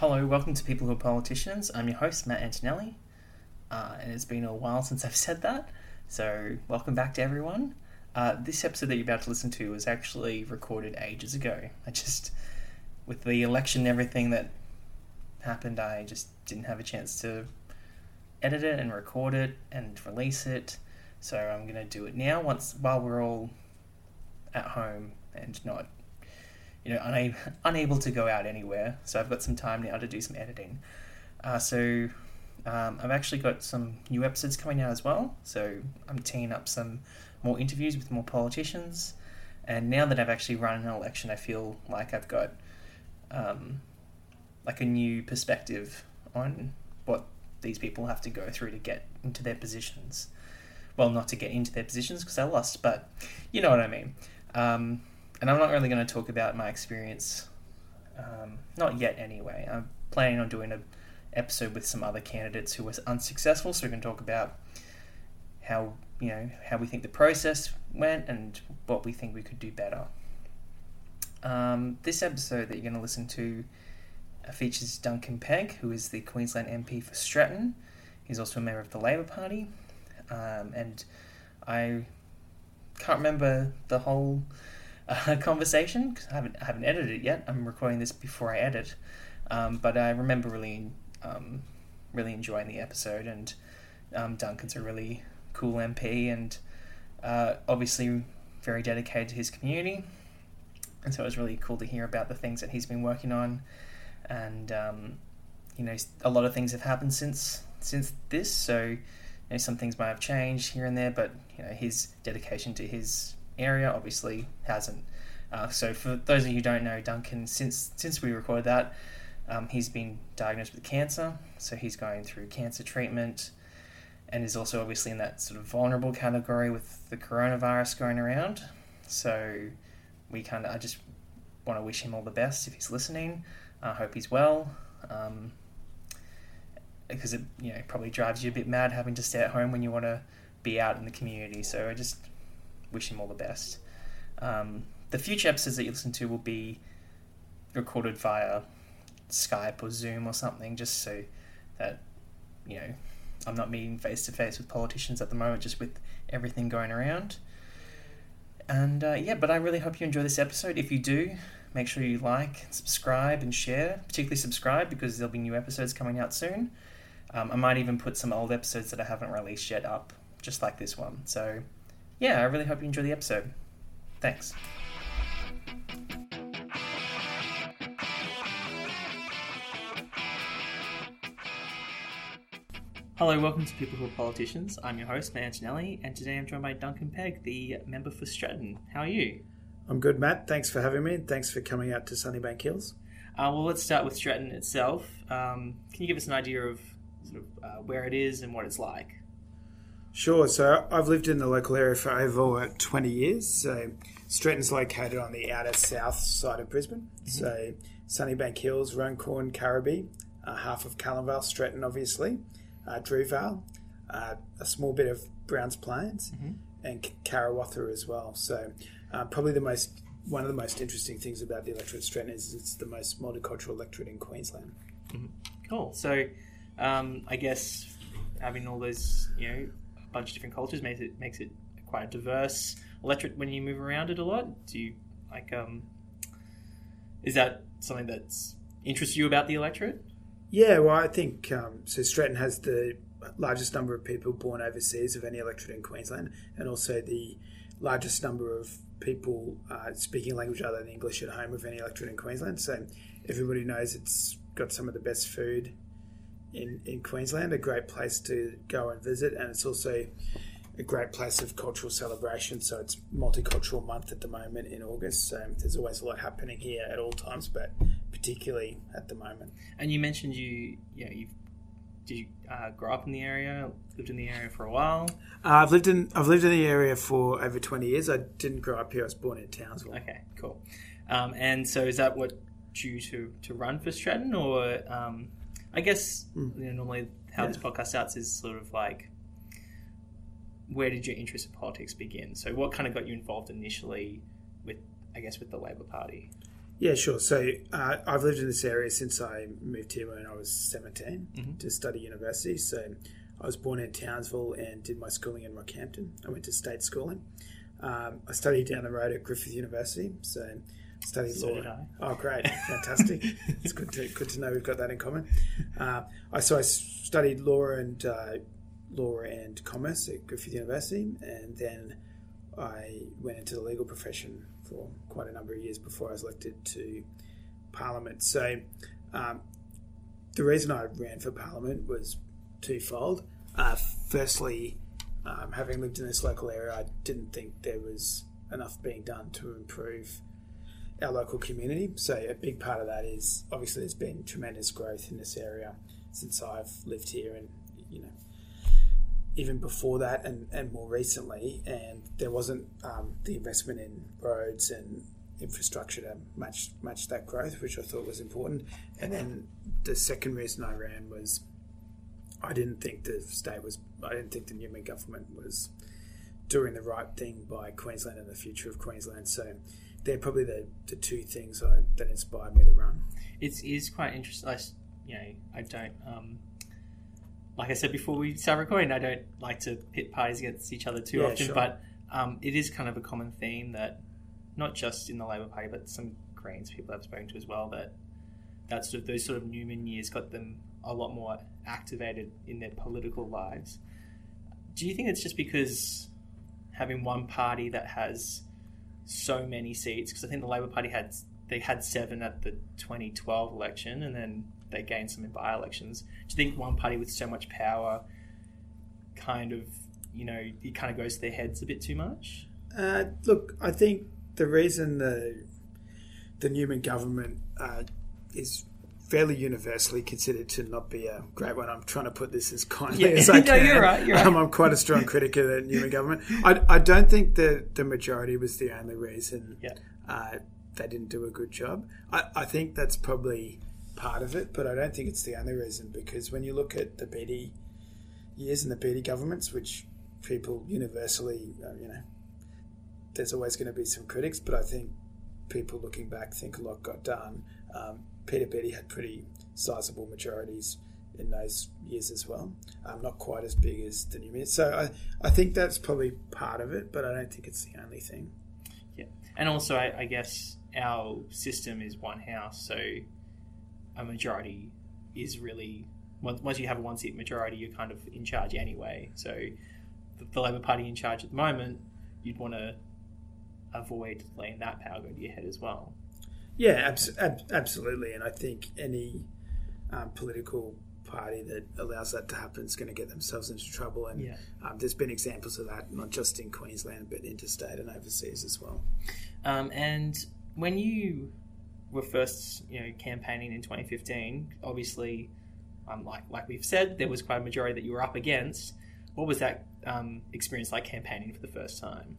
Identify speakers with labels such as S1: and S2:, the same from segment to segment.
S1: Hello, welcome to People Who Are Politicians. I'm your host, Matt Antonelli, uh, and it's been a while since I've said that, so welcome back to everyone. Uh, this episode that you're about to listen to was actually recorded ages ago. I just, with the election and everything that happened, I just didn't have a chance to edit it and record it and release it. So I'm going to do it now once while we're all at home and not you know, unable, unable to go out anywhere. So I've got some time now to do some editing. Uh, so um, I've actually got some new episodes coming out as well. So I'm teeing up some more interviews with more politicians. And now that I've actually run an election, I feel like I've got um, like a new perspective on what these people have to go through to get into their positions. Well, not to get into their positions because I lost, but you know what I mean. Um, and I'm not really going to talk about my experience, um, not yet anyway. I'm planning on doing an episode with some other candidates who were unsuccessful, so we can talk about how you know how we think the process went and what we think we could do better. Um, this episode that you're going to listen to uh, features Duncan Pegg, who is the Queensland MP for Stretton. He's also a member of the Labor Party, um, and I can't remember the whole uh, conversation because I haven't I haven't edited it yet. I'm recording this before I edit, um, but I remember really um, really enjoying the episode, and um, Duncan's a really cool MP, and uh, obviously very dedicated to his community, and so it was really cool to hear about the things that he's been working on, and um, you know a lot of things have happened since since this, so. You know, some things might have changed here and there, but you know his dedication to his area obviously hasn't. Uh, so for those of you who don't know, Duncan, since since we recorded that, um, he's been diagnosed with cancer. So he's going through cancer treatment, and is also obviously in that sort of vulnerable category with the coronavirus going around. So we kind of, I just want to wish him all the best if he's listening. I hope he's well. Um, because it you know probably drives you a bit mad having to stay at home when you want to be out in the community. So I just wish him all the best. Um, the future episodes that you listen to will be recorded via Skype or Zoom or something, just so that you know I'm not meeting face to face with politicians at the moment, just with everything going around. And uh, yeah, but I really hope you enjoy this episode. If you do, make sure you like, subscribe, and share. Particularly subscribe because there'll be new episodes coming out soon. Um, I might even put some old episodes that I haven't released yet up, just like this one. So yeah, I really hope you enjoy the episode. Thanks. Hello, welcome to People Who Are Politicians. I'm your host, Matt Antonelli, and today I'm joined by Duncan Pegg, the member for Stretton. How are you?
S2: I'm good, Matt. Thanks for having me. and Thanks for coming out to Sunnybank Hills.
S1: Uh, well, let's start with Stretton itself. Um, can you give us an idea of sort of uh, where it is and what it's like?
S2: Sure. So I've lived in the local area for over 20 years. So Stretton's located on the outer south side of Brisbane. Mm-hmm. So Sunnybank Hills, Runcorn, Kuraby, uh, half of Calamvale, Stretton, obviously, uh, Drewvale, uh, a small bit of Browns Plains, mm-hmm. and Karawatha as well. So uh, probably the most one of the most interesting things about the electorate of Stretton is it's the most multicultural electorate in Queensland.
S1: Mm-hmm. Cool. So um, I guess having all those you know bunch of different cultures makes it makes it quite a diverse electorate when you move around it a lot. Do you like um is that something that's interests you about the electorate?
S2: Yeah, well, I think um, so. Stretton has the largest number of people born overseas of any electorate in Queensland, and also the largest number of people uh, speaking language other than English at home of any electorate in Queensland. So everybody knows it's got some of the best food in, in Queensland, a great place to go and visit, and it's also a great place of cultural celebration. So it's multicultural month at the moment in August. So there's always a lot happening here at all times, but particularly at the moment.
S1: And you mentioned you, you know, you did you uh, grow up in the area? Lived in the area for a while?
S2: Uh, I've lived in I've lived in the area for over twenty years. I didn't grow up here. I was born in Townsville.
S1: Okay, cool. Um, and so is that what drew to to run for Stretton, or um, I guess mm. you know, normally how yeah. this podcast starts is sort of like where did your interest in politics begin? So what kind of got you involved initially with I guess with the Labor Party?
S2: Yeah, sure. So uh, I've lived in this area since I moved here when I was 17
S1: Mhm.
S2: to study university. So I was born in Townsville and did my schooling in Rockhampton. I went to state schooling. Um, I studied down the road at Griffith University. So studied
S1: So
S2: law. Oh, great, fantastic! it's good to good to know we've got that in common. Uh, I so I studied law and uh, law and commerce at Griffith University, and then I went into the legal profession for quite a number of years before I was elected to Parliament. So um, the reason I ran for Parliament was twofold. Uh, firstly, um, having lived in this local area, I didn't think there was enough being done to improve our local community. So a big part of that is obviously there's been tremendous growth in this area since I've lived here, and you know even before that and, and more recently, and there wasn't um, the investment in roads and infrastructure to match match that growth, which I thought was important. And then the second reason I ran was I didn't think the state was I didn't think the Newman government was doing the right thing by Queensland and the future of Queensland. So they're probably the, the two things I, that inspired me to run.
S1: It's quite interesting. I, you know, I don't. Um, like I said before we start recording, I don't like to pit parties against each other too
S2: Yeah,
S1: often.
S2: sure.
S1: But um, it is kind of a common theme that not just in the Labor Party, but some Greens people I've spoken to as well that that sort of those sort of Newman years got them a lot more activated in their political lives. Do you think it's just because having one party that has so many seats? Because I think the Labor Party had they had seven at the 2012 election, and then they gained some in by-elections. Do you think one party with so much power, kind of, you know, it kind of goes to their heads a bit too much?
S2: Uh, look, I think the reason the the Newman government uh, is fairly universally considered to not be a great one. I'm trying to put this as kindly
S1: Yeah.
S2: as I
S1: No,
S2: can.
S1: you're right, you're right.
S2: Um, I'm quite a strong critic of the Newman government. I, I don't think the the majority was the only reason
S1: Yeah.
S2: uh, they didn't do a good job. I, I think that's probably part of it, but I don't think it's the only reason because when you look at the Beattie years and the Beattie governments, which people universally, uh, you know, there's always going to be some critics, but I think people looking back think a lot got done. Um, Peter Beattie had pretty sizable majorities in those years as well. Um, not quite as big as the New Minute. So I, I think that's probably part of it, but I don't think it's the only thing.
S1: Yeah, and also I, I guess our system is one house, so a majority is really once once you have a one seat majority, you're kind of in charge anyway. So the, the Labor Party in charge at the moment, you'd want to avoid letting that power go to your head as well.
S2: Yeah, abs- ab- absolutely. And I think any um, political party that allows that to happen is going to get themselves into trouble. And
S1: Yeah.
S2: um, there's been examples of that, not just in Queensland, but interstate and overseas as well.
S1: Um, and when you were first, you know, campaigning in 2015, obviously, um, like like we've said, there was quite a majority that you were up against. What was that um, experience like campaigning for the first time?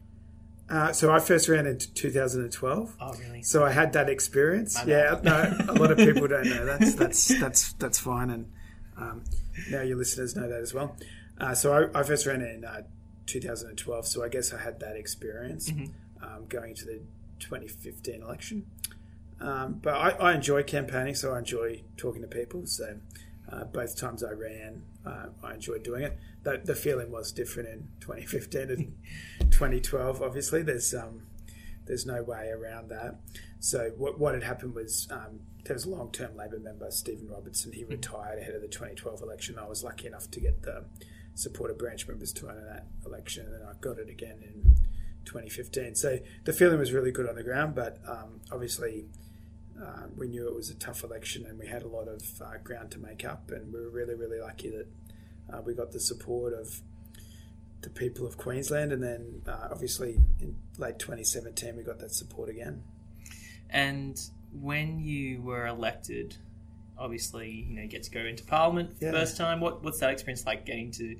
S2: Uh, so I first ran in 2012.
S1: Oh, really?
S2: So I had that experience. Yeah, no, a lot of people don't know. That's that's that's that's fine, and um, now your listeners know that as well. Uh, so I, I first ran in uh, 2012. So I guess I had that experience
S1: Mhm.
S2: um, going into the 2015 election. Um, but I, I enjoy campaigning, so I enjoy talking to people. So uh, both times I ran, uh, I enjoyed doing it. The, the feeling was different in 2015 and 2012. Obviously, there's um, there's no way around that. So what, what had happened was um, there was a long-term Labor member, Stephen Robertson. He retired ahead of the 2012 election. I was lucky enough to get the support of branch members to run in that election, and I got it again in 2015. So the feeling was really good on the ground, but um, obviously uh, we knew it was a tough election, and we had a lot of uh, ground to make up, and we were really, really lucky that uh, we got the support of the people of Queensland, and then uh, obviously in late 2017 we got that support again.
S1: And when you were elected, obviously, you know, you get to go into Parliament for
S2: Yeah.
S1: the first time. What what's that experience like getting to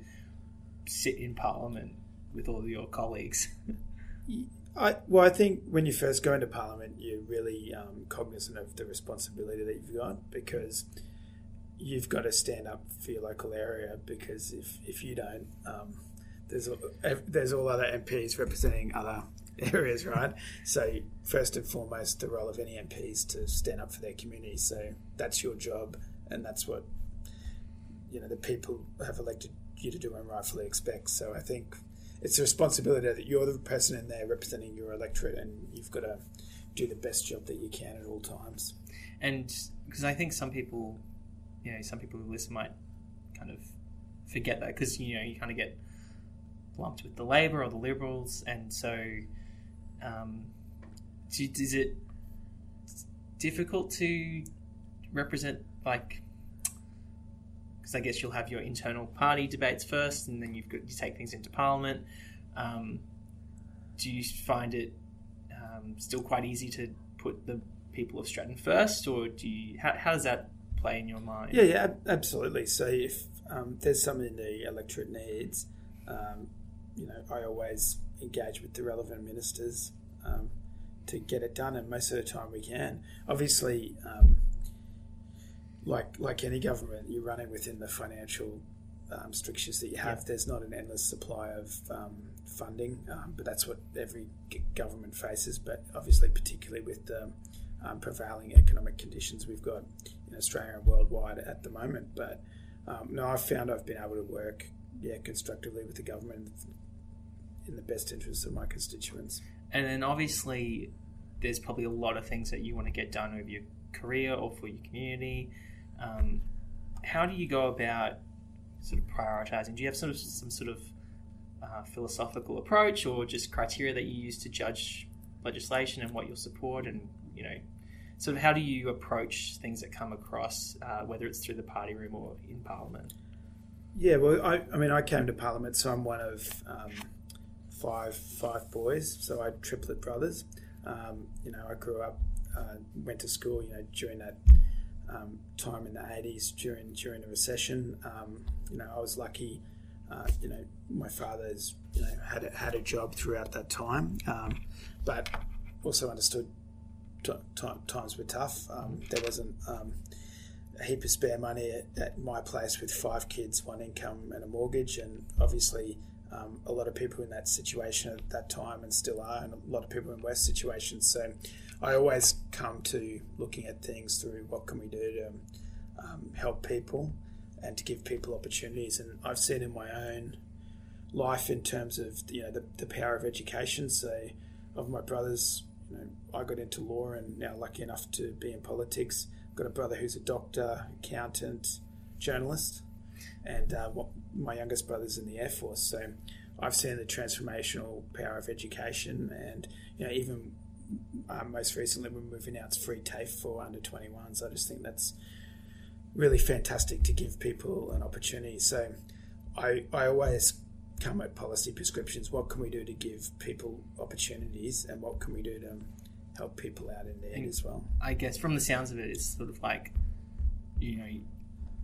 S1: sit in Parliament with all of your colleagues?
S2: I, well, I think when you first go into Parliament, you're really um, cognizant of the responsibility that you've got because you've got to stand up for your local area. Because if, if you don't, um, there's there's all other MPs representing other areas, right? So first and foremost, the role of any MP is to stand up for their community. So that's your job, and that's what you know the people have elected you to do and rightfully expect. So I think it's a responsibility that you're the person in there representing your electorate, and you've got to do the best job that you can at all times.
S1: And because I think some people, you know, some people who listen might kind of forget that because you know you kind of get lumped with the Labor or the Liberals, and so um, is it difficult to represent like because I guess you'll have your internal party debates first, and then you've got you take things into Parliament. Um, do you find it um, still quite easy to put the people of Stretton first, or do you how, how does that play in your mind?
S2: Yeah, yeah, absolutely. So if um, there's something the electorate needs, um, you know, I always engage with the relevant ministers um, to get it done, and most of the time we can. Obviously, um, like like any government, you're running within the financial um, strictures that you have. Yeah. There's not an endless supply of um, funding, um, but that's what every g- government faces. But obviously, particularly with the um, prevailing economic conditions we've got in Australia and worldwide at the moment. But um, no, I've found I've been able to work yeah constructively with the government in the best interests of my constituents.
S1: And then obviously, there's probably a lot of things that you want to get done over your career or for your community. Um, how do you go about sort of prioritizing? Do you have sort of some sort of uh, philosophical approach or just criteria that you use to judge legislation and what you'll support and you know sort of how do you approach things that come across uh, whether it's through the party room or in parliament
S2: yeah well I, I mean i came to parliament so i'm one of um, five five boys so i had triplet brothers um, you know i grew up uh, went to school you know during that um, time in the 80s during during the recession. Um, you know, I was lucky. Uh, you know, my father's you know had a, had a job throughout that time, um, but also understood t- t- times were tough. Um, there wasn't um, a heap of spare money at, at, my place with five kids, one income, and a mortgage, and obviously. Um, a lot of people in that situation at that time and still are, and a lot of people in worse situations. So, I always come to looking at things through what can we do to um, help people and to give people opportunities. And I've seen in my own life in terms of you know the, the power of education. So of my brothers, you know, I got into law and now lucky enough to be in politics. I've got a brother who's a doctor, accountant, journalist, and uh, what, my youngest brother's in the Air Force. So I've seen the transformational power of education, and you know even um, most recently when we're moving out free TAFE for under 21s. I just think that's really fantastic to give people an opportunity. So I, I always come at policy prescriptions. What can we do to give people opportunities and what can we do to help people out in the end as well?
S1: I guess from the sounds of it, it's sort of like, you know,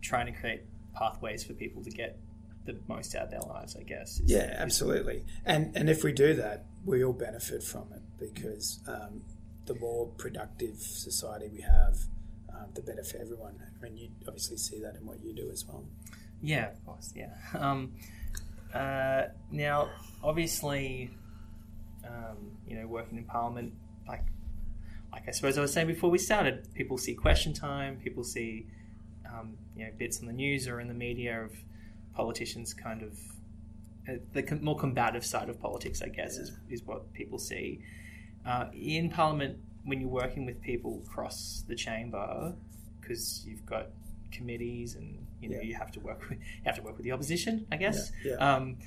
S1: trying to create pathways for people to get the most out of their lives, I guess.
S2: Is, yeah, absolutely. And and if we do that, we all benefit from it because um, the more productive society we have, um, the better for everyone. I mean, you obviously see that in what you do as well.
S1: Yeah, of course. Yeah. Um, uh, now, obviously, um, you know, working in Parliament, like, like I suppose I was saying before we started, people see Question Time, people see, um, you know, bits on the news or in the media of politicians kind of uh, the more combative side of politics, I guess, yeah. is, is what people see. Uh, in Parliament, when you're working with people across the chamber, because you've got committees and you know yeah. you have to work with you have to work with the opposition, I guess. Yeah. Yeah. Um,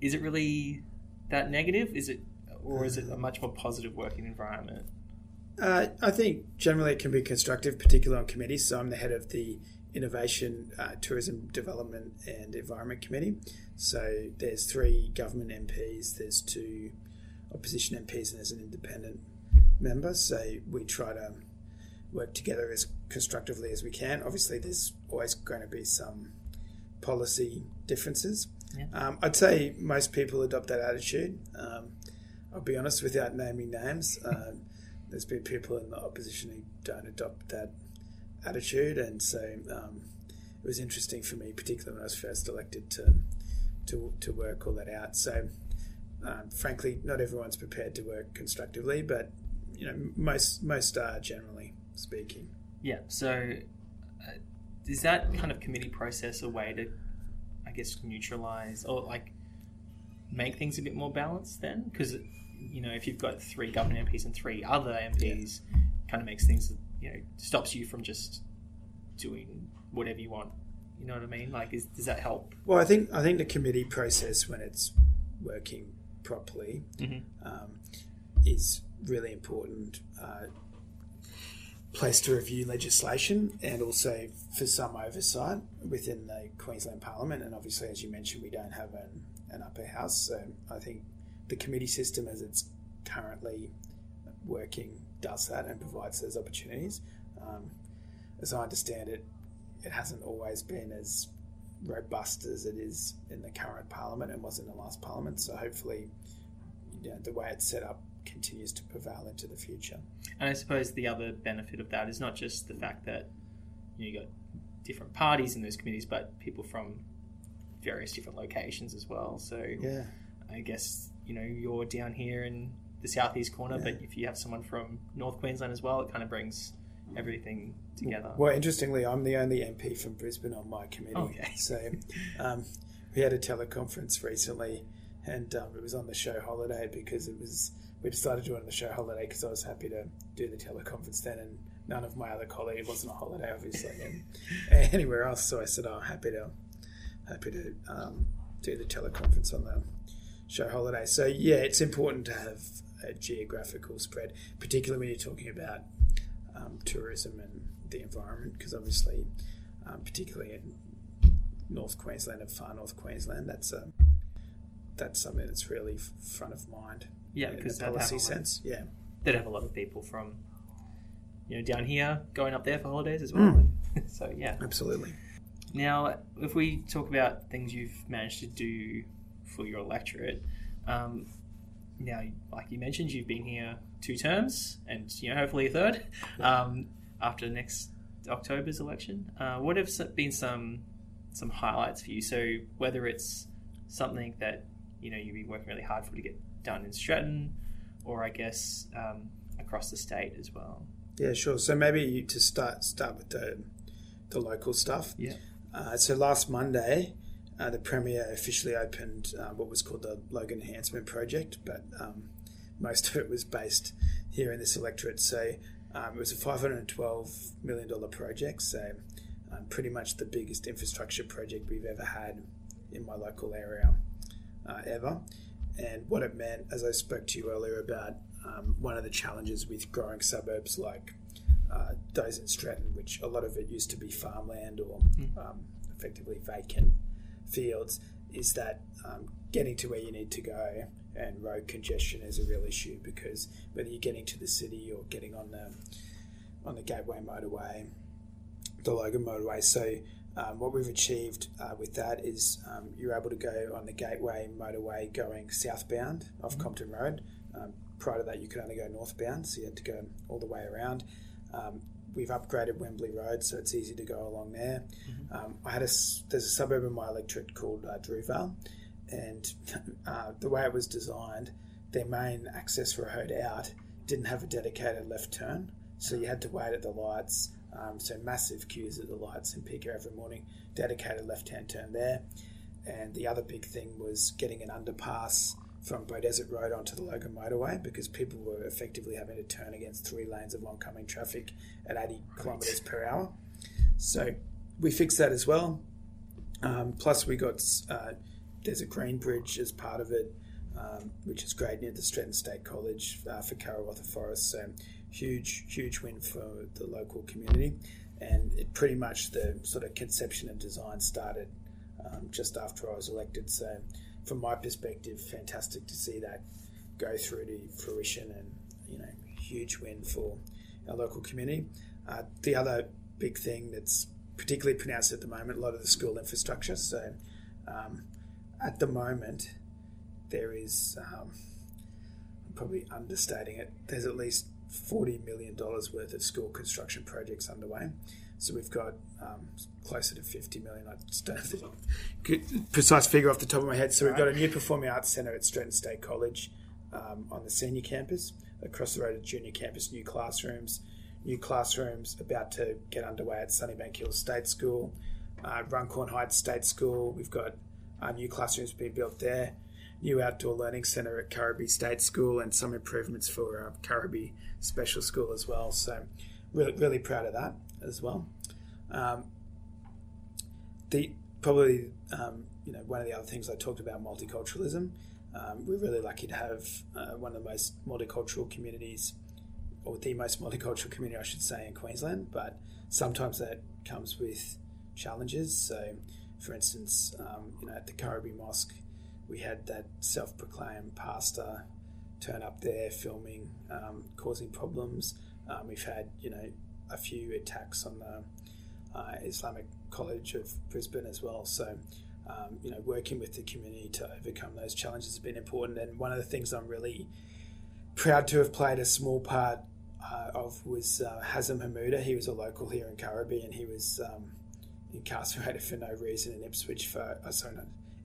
S1: is it really that negative? Is it, or is it a much more positive working environment?
S2: Uh, I think generally it can be constructive, particularly on committees. So I'm the head of the Innovation, uh, Tourism Development and Environment Committee. So there's three government MPs, there's two opposition MPs, and there's an independent member. So we try to work together as constructively as we can. Obviously, there's always going to be some policy differences. Yeah. Um, I'd say most people adopt that attitude. Um, I'll be honest, without naming names, um, there's been people in the opposition who don't adopt that attitude, and so um, it was interesting for me, particularly when I was first elected, to to, to work all that out. So Um, frankly, not everyone's prepared to work constructively, but you know most most are generally speaking.
S1: Yeah. So, uh, is that kind of committee process a way to, I guess, neutralize or like make things a bit more balanced then? Because you know, if you've got three government MPs and three other MPs, yeah. kind of makes things you know stops you from just doing whatever you want. You know what I mean? Like, is, does that help?
S2: Well, I think I think the committee process when it's working properly
S1: mm-hmm.
S2: um, is really important. Uh, place to review legislation and also for some oversight within the Queensland Parliament. And obviously, as you mentioned, we don't have an, an upper house. So I think the committee system, as it's currently working, does that and provides those opportunities. Um, as I understand it, it hasn't always been as robust as it is in the current Parliament and was in the last Parliament. So hopefully, you know, the way it's set up continues to prevail into the future.
S1: And I suppose the other benefit of that is not just the fact that you, know, you got different parties in those committees, but people from various different locations as well. So
S2: yeah,
S1: I guess you know you're down here in the southeast corner, yeah. but if you have someone from North Queensland as well, it kind of brings everything together.
S2: Well, interestingly, I'm the only MP from Brisbane on my committee.
S1: Okay.
S2: So um, we had a teleconference recently, and um, it was on the show holiday because it was we decided to do it on the show holiday because I was happy to do the teleconference then, and none of my other colleagues it wasn't a holiday, obviously, and, anywhere else. So I said, "Oh, happy to happy to um, do the teleconference on the show holiday." So yeah, it's important to have a geographical spread, particularly when you're talking about um, tourism and the environment, because obviously, um, particularly in North Queensland and far North Queensland, that's a that's something that's really front of mind.
S1: Yeah, because
S2: policy sense. Yeah,
S1: they'd have a lot of people from you know down here going up there for holidays as well. Mm. so yeah,
S2: absolutely.
S1: Now, if we talk about things you've managed to do for your electorate, um, now, like you mentioned, you've been here two terms, and you know hopefully a third um, after next October's election. Uh, what have been some some highlights for you? So whether it's something that you know you've been working really hard for to get done in Stretton, or I guess um, across the state as well.
S2: Yeah, sure. So maybe you to start start with the the local stuff.
S1: Yeah.
S2: Uh, so last Monday, uh, the Premier officially opened uh, what was called the Logan Enhancement Project, but um, most of it was based here in this electorate. So um, it was a $512 million project, so um, pretty much the biggest infrastructure project we've ever had in my local area uh, ever. And what it meant, as I spoke to you earlier about um, one of the challenges with growing suburbs like uh, those in Stretton, which a lot of it used to be farmland or mm. effectively vacant fields is that um, getting to where you need to go and road congestion is a real issue because whether you're getting to the city or getting on the on the Gateway motorway, the Logan motorway. So um, what we've achieved uh, with that is um, you're able to go on the Gateway motorway going southbound off mm-hmm. Compton Road. Um, prior to that, you could only go northbound, so you had to go all the way around. We've upgraded Wembley Road, so it's easy to go along there. Mm-hmm. Um, I had a there's a suburb in my electorate called uh, Drewvale, and uh, the way it was designed, their main access road out didn't have a dedicated left turn, so you had to wait at the lights. Um, so massive queues at the lights in Pico every morning. Dedicated left-hand turn there, and the other big thing was getting an underpass from Beaudesert Road onto the Logan motorway because people were effectively having to turn against three lanes of oncoming traffic at 80 kilometres per hour. So we fixed that as well. Um, plus, we got uh, there's a green bridge as part of it, um, which is great near the Stretton State College uh, for Karawatha Forest. So huge, huge win for the local community, and it pretty much the sort of conception and design started um, just after I was elected. So from my perspective, fantastic to see that go through to fruition and, you know, huge win for our local community. Uh, the other big thing that's particularly pronounced at the moment, a lot of the school infrastructure. So um, at the moment, there is, um, I'm probably understating it, there's at least $40 million worth of school construction projects underway. So we've got um, closer to 50 million. I just don't have the precise figure off the top of my head. So we've got a new performing arts centre at Stretton State College um, on the senior campus. Across the road at junior campus, new classrooms. New classrooms about to get underway at Sunnybank Hills State School. Uh, Runcorn Heights State School. We've got uh, new classrooms being built there. New outdoor learning centre at Kuraby State School and some improvements for uh, Special School as well. So, really, really proud of that as well. Um, the probably um, you know one of the other things I talked about multiculturalism. Um, we're really lucky to have uh, one of the most multicultural communities, or the most multicultural community, I should say, in Queensland. But sometimes that comes with challenges. So, for instance, um, you know, at the Kuraby Mosque, we had that self-proclaimed pastor turn up there filming, um, causing problems. Um, we've had you know a few attacks on the uh, Islamic College of Brisbane as well. So, um, you know, working with the community to overcome those challenges has been important. And one of the things I'm really proud to have played a small part uh, of was uh, Hazem Hamouda. He was a local here in Kuraby, and he was um, incarcerated for no reason in Ipswich for uh, sorry,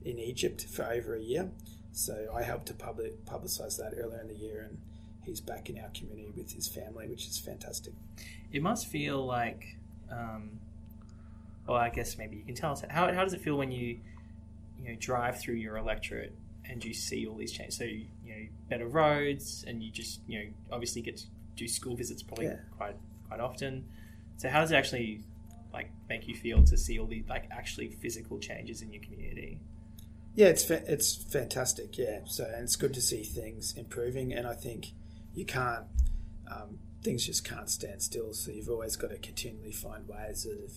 S2: in Egypt for over a year. So I helped to public, publicise that earlier in the year, and he's back in our community with his family, which is fantastic.
S1: It must feel like, um, well, I guess maybe you can tell us how, how does it feel when you you know drive through your electorate and you see all these changes? So you know better roads, and you just you know obviously get to do school visits probably
S2: Yeah.
S1: quite quite often. So how does it actually like make you feel to see all these like actually physical changes in your community?
S2: Yeah, it's fa- it's fantastic. Yeah, so and it's good to see things improving, and I think you can't um, things just can't stand still. So you've always got to continually find ways of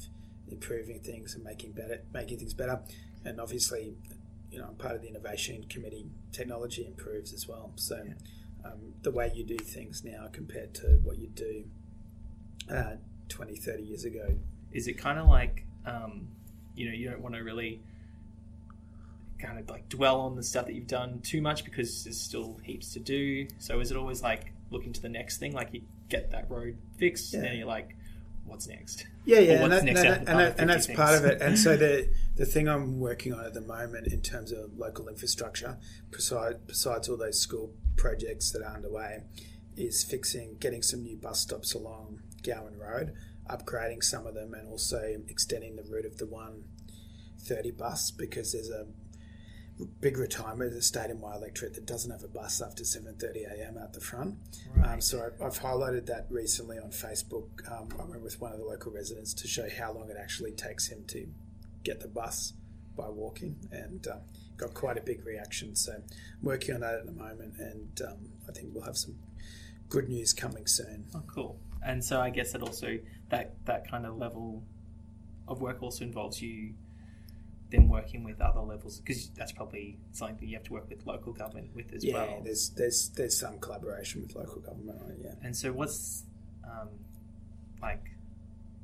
S2: improving things and making better, making things better. And obviously, you know, I'm part of the innovation committee. Technology improves as well. So um, the way you do things now compared to what you do uh, 20, 30 years ago.
S1: Is it kind of like um, you know you don't want to really kind of like dwell on the stuff that you've done too much because there's still heaps to do. So is it always like looking to the next thing? Like you get that road fixed, and then you're like, what's next?
S2: Yeah, yeah, and, that,
S1: next
S2: and, that- and, that- and
S1: 50
S2: that's part of it. And so the the thing I'm working on at the moment in terms of local infrastructure, besides, besides all those school projects that are underway, is fixing, getting some new bus stops along Gowan Road, upgrading some of them, and also extending the route of the 130 bus because there's a big retirement estate in my electorate that doesn't have a bus after 7:30 a.m. out the front. Um, so I, I've highlighted that recently on Facebook. Um, I went with one of the local residents to show how long it actually takes him to get the bus by walking, and um, got quite a big reaction. So I'm working on that at the moment, and um, I think we'll have some good news coming soon.
S1: Oh, cool. And so I guess that also that that kind of level of work also involves you then working with other levels because that's probably something that you have to work with local government with as
S2: yeah,
S1: well.
S2: there's there's there's some collaboration with local government on it. Yeah.
S1: And so what's um, like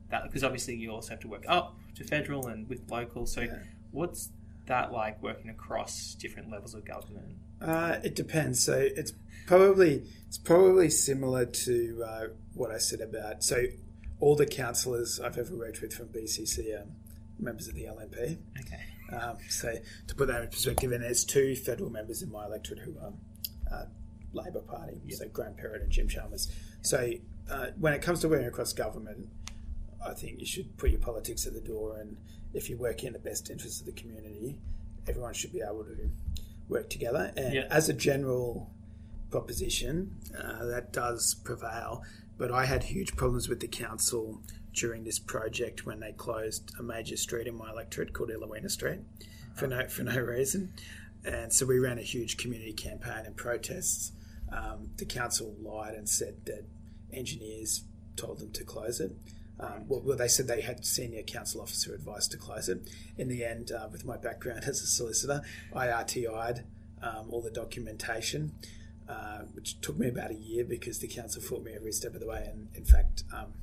S1: that? Because obviously you also have to work up to federal and with local. So
S2: Yeah.
S1: what's that like working across different levels of government?
S2: Uh, it depends. So it's probably it's probably similar to uh, what I said about. So all the councillors I've ever worked with from BCC are members of the LNP.
S1: Okay.
S2: Um, so to put that in perspective, and there's two federal members in my electorate who are uh, Labor Party, so Graham Perrett and Jim Chalmers. So uh, when it comes to working across government, I think you should put your politics at the door, and if you work in the best interest of the community, everyone should be able to work together. And
S1: Yeah.
S2: as a general proposition, uh, that does prevail. But I had huge problems with the council during this project when they closed a major street in my electorate called Illaweena Street for no for no reason. And so we ran a huge community campaign and protests. Um, the council lied and said that engineers told them to close it. Um, well, well, they said they had senior council officer advice to close it. In the end, uh, with my background as a solicitor, I RTI'd um, all the documentation, uh, which took me about a year because the council fought me every step of the way. And in fact, um,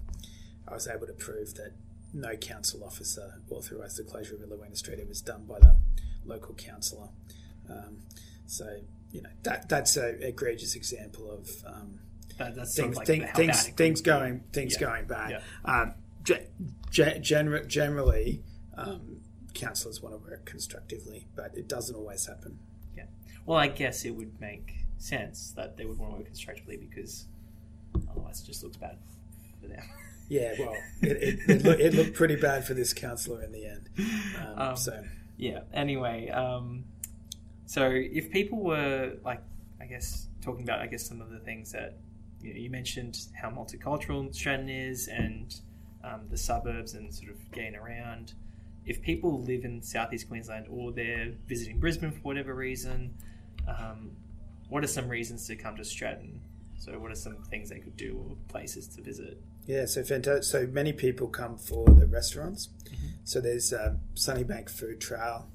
S2: I was able to prove that no council officer authorised the closure of Illaweena Street. It was done by the local councillor. Um, so, you know, that that's an egregious example of um,
S1: That, sort
S2: things
S1: of like
S2: thing, things
S1: bad it could
S2: things going things
S1: Yeah.
S2: going bad.
S1: Yeah.
S2: Um, ge- gener- generally, um, councillors want to work constructively, but it doesn't always happen.
S1: Yeah. Well, I guess it would make sense that they would want to work constructively because otherwise it just looks bad for them.
S2: Yeah, well, it, it, it, look, it looked pretty bad for this councillor in the end. Um,
S1: Um,
S2: so,
S1: Yeah. Anyway, um, so if people were like, I guess talking about, I guess some of the things that you, know, you mentioned how multicultural Stretton is and um, the suburbs and sort of getting around. If people live in southeast Queensland or they're visiting Brisbane for whatever reason, um, what are some reasons to come to Stretton? So, what are some things they could do or places to visit?
S2: Yeah, so fantastic. So many people come for the restaurants.
S1: Mm-hmm.
S2: So there's uh, Sunnybank Food Trail,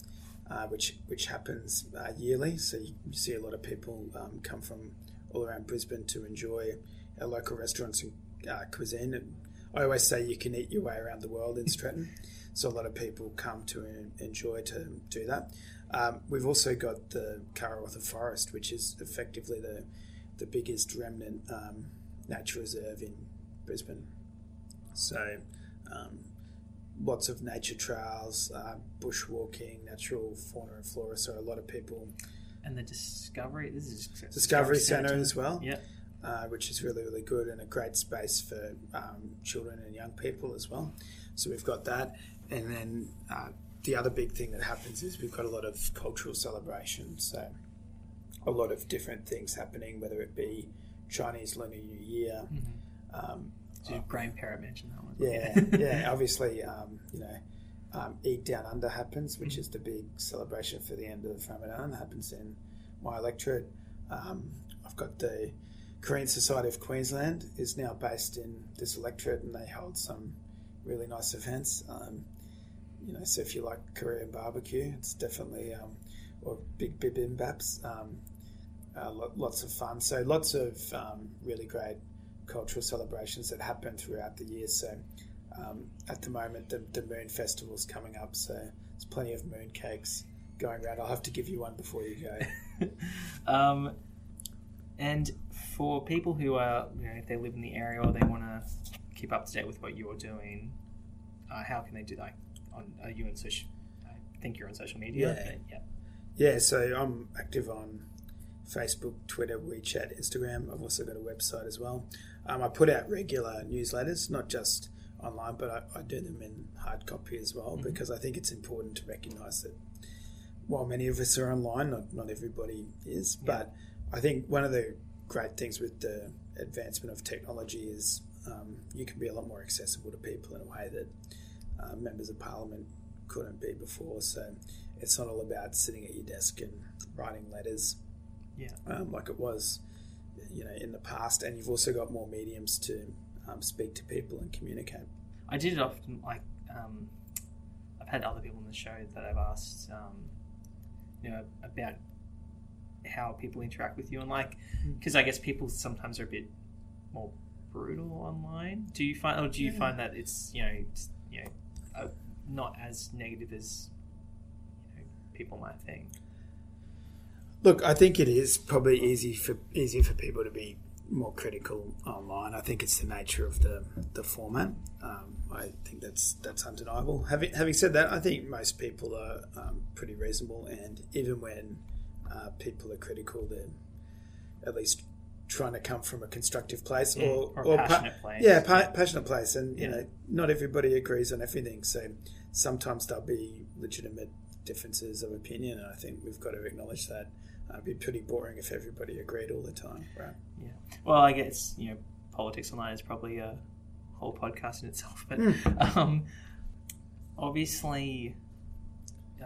S2: uh, which which happens uh, yearly. So you, you see a lot of people um, come from all around Brisbane to enjoy our local restaurants and uh, cuisine. And I always say you can eat your way around the world in Stretton. So a lot of people come to enjoy to do that. Um, we've also got the Karawatha Forest, which is effectively the the biggest remnant um, nature reserve in Brisbane. So um, lots of nature trails, uh, bushwalking, natural fauna and flora. So a lot of people
S1: And the Discovery, this is
S2: Discovery Centre as well,
S1: Yeah.
S2: uh, which is really really good and a great space for um, children and young people as well. So we've got that, and then uh, the other big thing that happens is we've got a lot of cultural celebrations. So a lot of different things happening, whether it be Chinese Lunar New Year. Um,
S1: So grandparent mentioned that one.
S2: yeah, yeah. Obviously, um, you know, um, Eid Down Under happens, which is the big celebration for the end of the Ramadan. happens in my electorate. Um, I've got the Korean Society of Queensland is now based in this electorate, and they hold some really nice events. Um, you know, so if you like Korean barbecue, it's definitely um, or big bibimbaps. Um, uh, lots of fun. So lots of um, really great cultural celebrations that happen throughout the year. So um, at the moment, the, the Moon Festival's coming up, so there's plenty of moon cakes going around. I'll have to give you one before you go.
S1: um, and for people who are, you know, if they live in the area or they want to keep up to date with what you're doing, uh, how can they do that? On are you on social? I think you're on social media.
S2: Yeah.
S1: yeah.
S2: yeah, so I'm active on Facebook, Twitter, WeChat, Instagram. I've also got a website as well. Um, I put out regular newsletters, not just online, but I, I do them in hard copy as well because I think it's important to recognise that while many of us are online, not, not everybody is. But I think one of the great things with the advancement of technology is um, you can be a lot more accessible to people in a way that uh, members of parliament couldn't be before. So it's not all about sitting at your desk and writing letters
S1: Yeah.
S2: um, like it was, you know, in the past. And you've also got more mediums to um, speak to people and communicate.
S1: I did it often. Like um, I've had other people on the show that I've asked, um, you know, about how people interact with you, and like, because I guess people sometimes are a bit more brutal online. Do you find, or do you
S2: Yeah.
S1: find that it's you know, it's, you know, uh, not as negative as you know, people might think?
S2: Look, I think it is probably easy for easier for people to be more critical online. I think it's the nature of the the format. Um, I think that's that's undeniable. Having having said that, I think most people are um, pretty reasonable, and even when uh, people are critical, they're at least trying to come from a constructive place or,
S1: Mm, or a
S2: pa-
S1: passionate place.
S2: Yeah, pa- passionate place, and you know, not everybody agrees on everything. So sometimes there'll be legitimate differences of opinion, and I think we've got to acknowledge that. It'd be pretty boring if everybody agreed all the time, right?
S1: Yeah. Well, I guess you know politics online is probably a whole podcast in itself, but um, obviously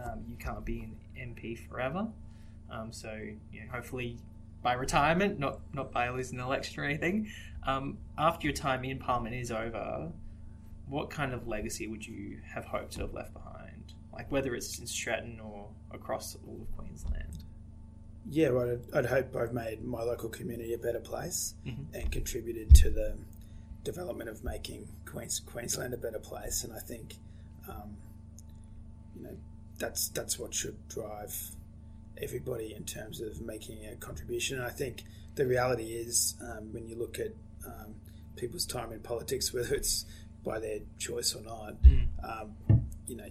S1: um, you can't be an MP forever. Um, so you know, hopefully by retirement, not not by losing an election or anything. Um, after your time in Parliament is over, what kind of legacy would you have hoped to have left behind? Like whether it's in Stretton or across all of Queensland.
S2: Yeah, well, I'd, I'd hope I've made my local community a better place
S1: Mhm.
S2: and contributed to the development of making Queens, Queensland a better place. And I think, um, you know, that's that's what should drive everybody in terms of making a contribution. And I think the reality is, um, when you look at um, people's time in politics, whether it's by their choice or not.
S1: Mm.
S2: Um, you know,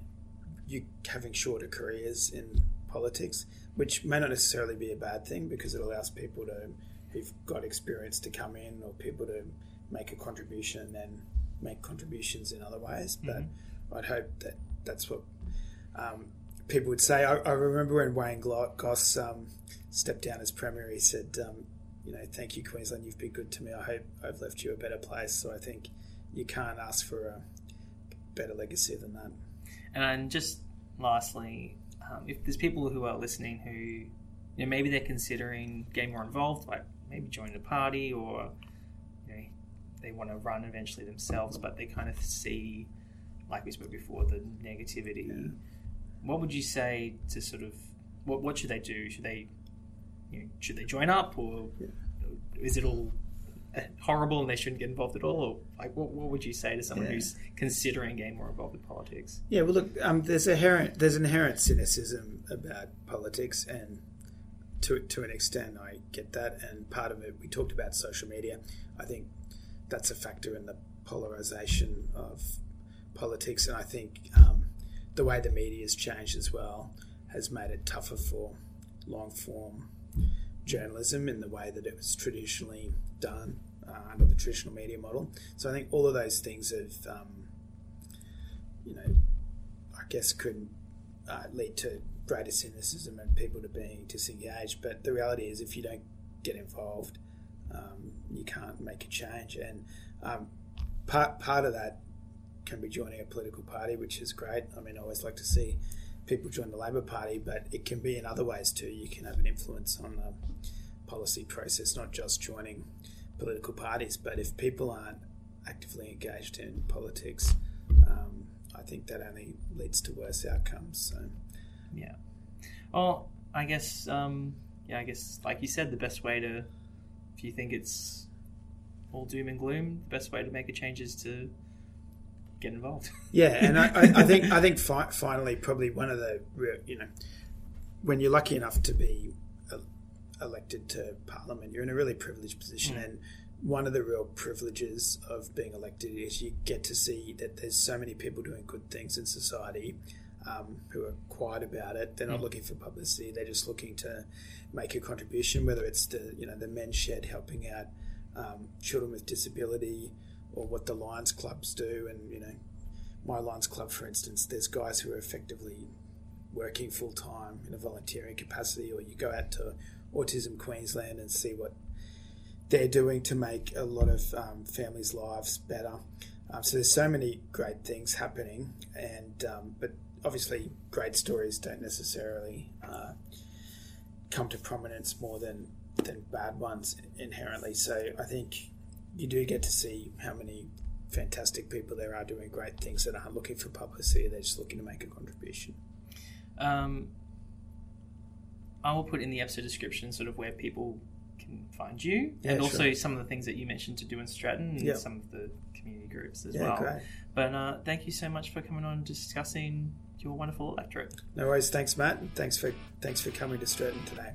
S2: you having shorter careers in politics, which may not necessarily be a bad thing because it allows people to who've got experience to come in or people to make a contribution and then make contributions in other ways. But
S1: Mm-hmm.
S2: I'd hope that that's what um, people would say. I, I remember when Wayne Goss um, stepped down as premier, he said, um, "You know, thank you, Queensland. You've been good to me. I hope I've left you a better place." So I think you can't ask for a better legacy than that.
S1: And just lastly, um, if there's people who are listening who, you know, maybe they're considering getting more involved, like maybe joining a party or, you know, they want to run eventually themselves, but they kind of see, like we spoke before, the negativity.
S2: Yeah.
S1: What would you say to sort of what what should they do? Should they, you know, should they join up or
S2: Yeah.
S1: is it all horrible and they shouldn't get involved at all? Or like, what, what would you say to someone
S2: Yeah.
S1: who's considering getting more involved with politics?
S2: Yeah, well, look, um, there's a inherent there's inherent cynicism about politics, and to to an extent, I get that. And part of it, we talked about social media. I think that's a factor in the polarization of politics, and I think um, the way the media has changed as well has made it tougher for long form journalism in the way that it was traditionally done uh, under the traditional media model. So I think all of those things have. Um, you know, I guess could uh, lead to greater cynicism and people to being disengaged. But the reality is, if you don't get involved, um, you can't make a change. And um, part part of that can be joining a political party, which is great. I mean, I always like to see people join the Labor Party, but it can be in other ways too. You can have an influence on the policy process, not just joining political parties. But if people aren't actively engaged in politics, um, I think that only leads to worse outcomes. So,
S1: Yeah. Well, I guess, um, yeah, I guess, like you said, the best way to, if you think it's all doom and gloom, the best way to make a change is to get involved.
S2: yeah, and I, I, I think I think fi- finally probably one of the you know when you're lucky enough to be elected to parliament, you're in a really privileged position,
S1: Mm.
S2: and one of the real privileges of being elected is you get to see that there's so many people doing good things in society um, who are quiet about it. They're not
S1: Mm.
S2: looking for publicity; they're just looking to make a contribution. Whether it's the you know the men's shed helping out um, children with disability, or what the Lions clubs do, and you know my Lions Club, for instance, there's guys who are effectively working full time in a volunteering capacity, or you go out to Autism Queensland and see what they're doing to make a lot of um, families' lives better. Um, so there's so many great things happening, and um, but obviously great stories don't necessarily uh, come to prominence more than than bad ones inherently. So I think you do get to see how many fantastic people there are doing great things that aren't looking for publicity; they're just looking to make a contribution.
S1: Um, I will put in the episode description sort of where people can find you,
S2: Yeah,
S1: and also
S2: sure.
S1: some of the things that you mentioned to do in Stretton, and
S2: Yeah.
S1: some of the community groups as
S2: Yeah,
S1: well.
S2: great.
S1: But uh, thank you so much for coming on and discussing your wonderful electorate.
S2: No worries. Thanks, Matt. Thanks for thanks for coming to Stretton today.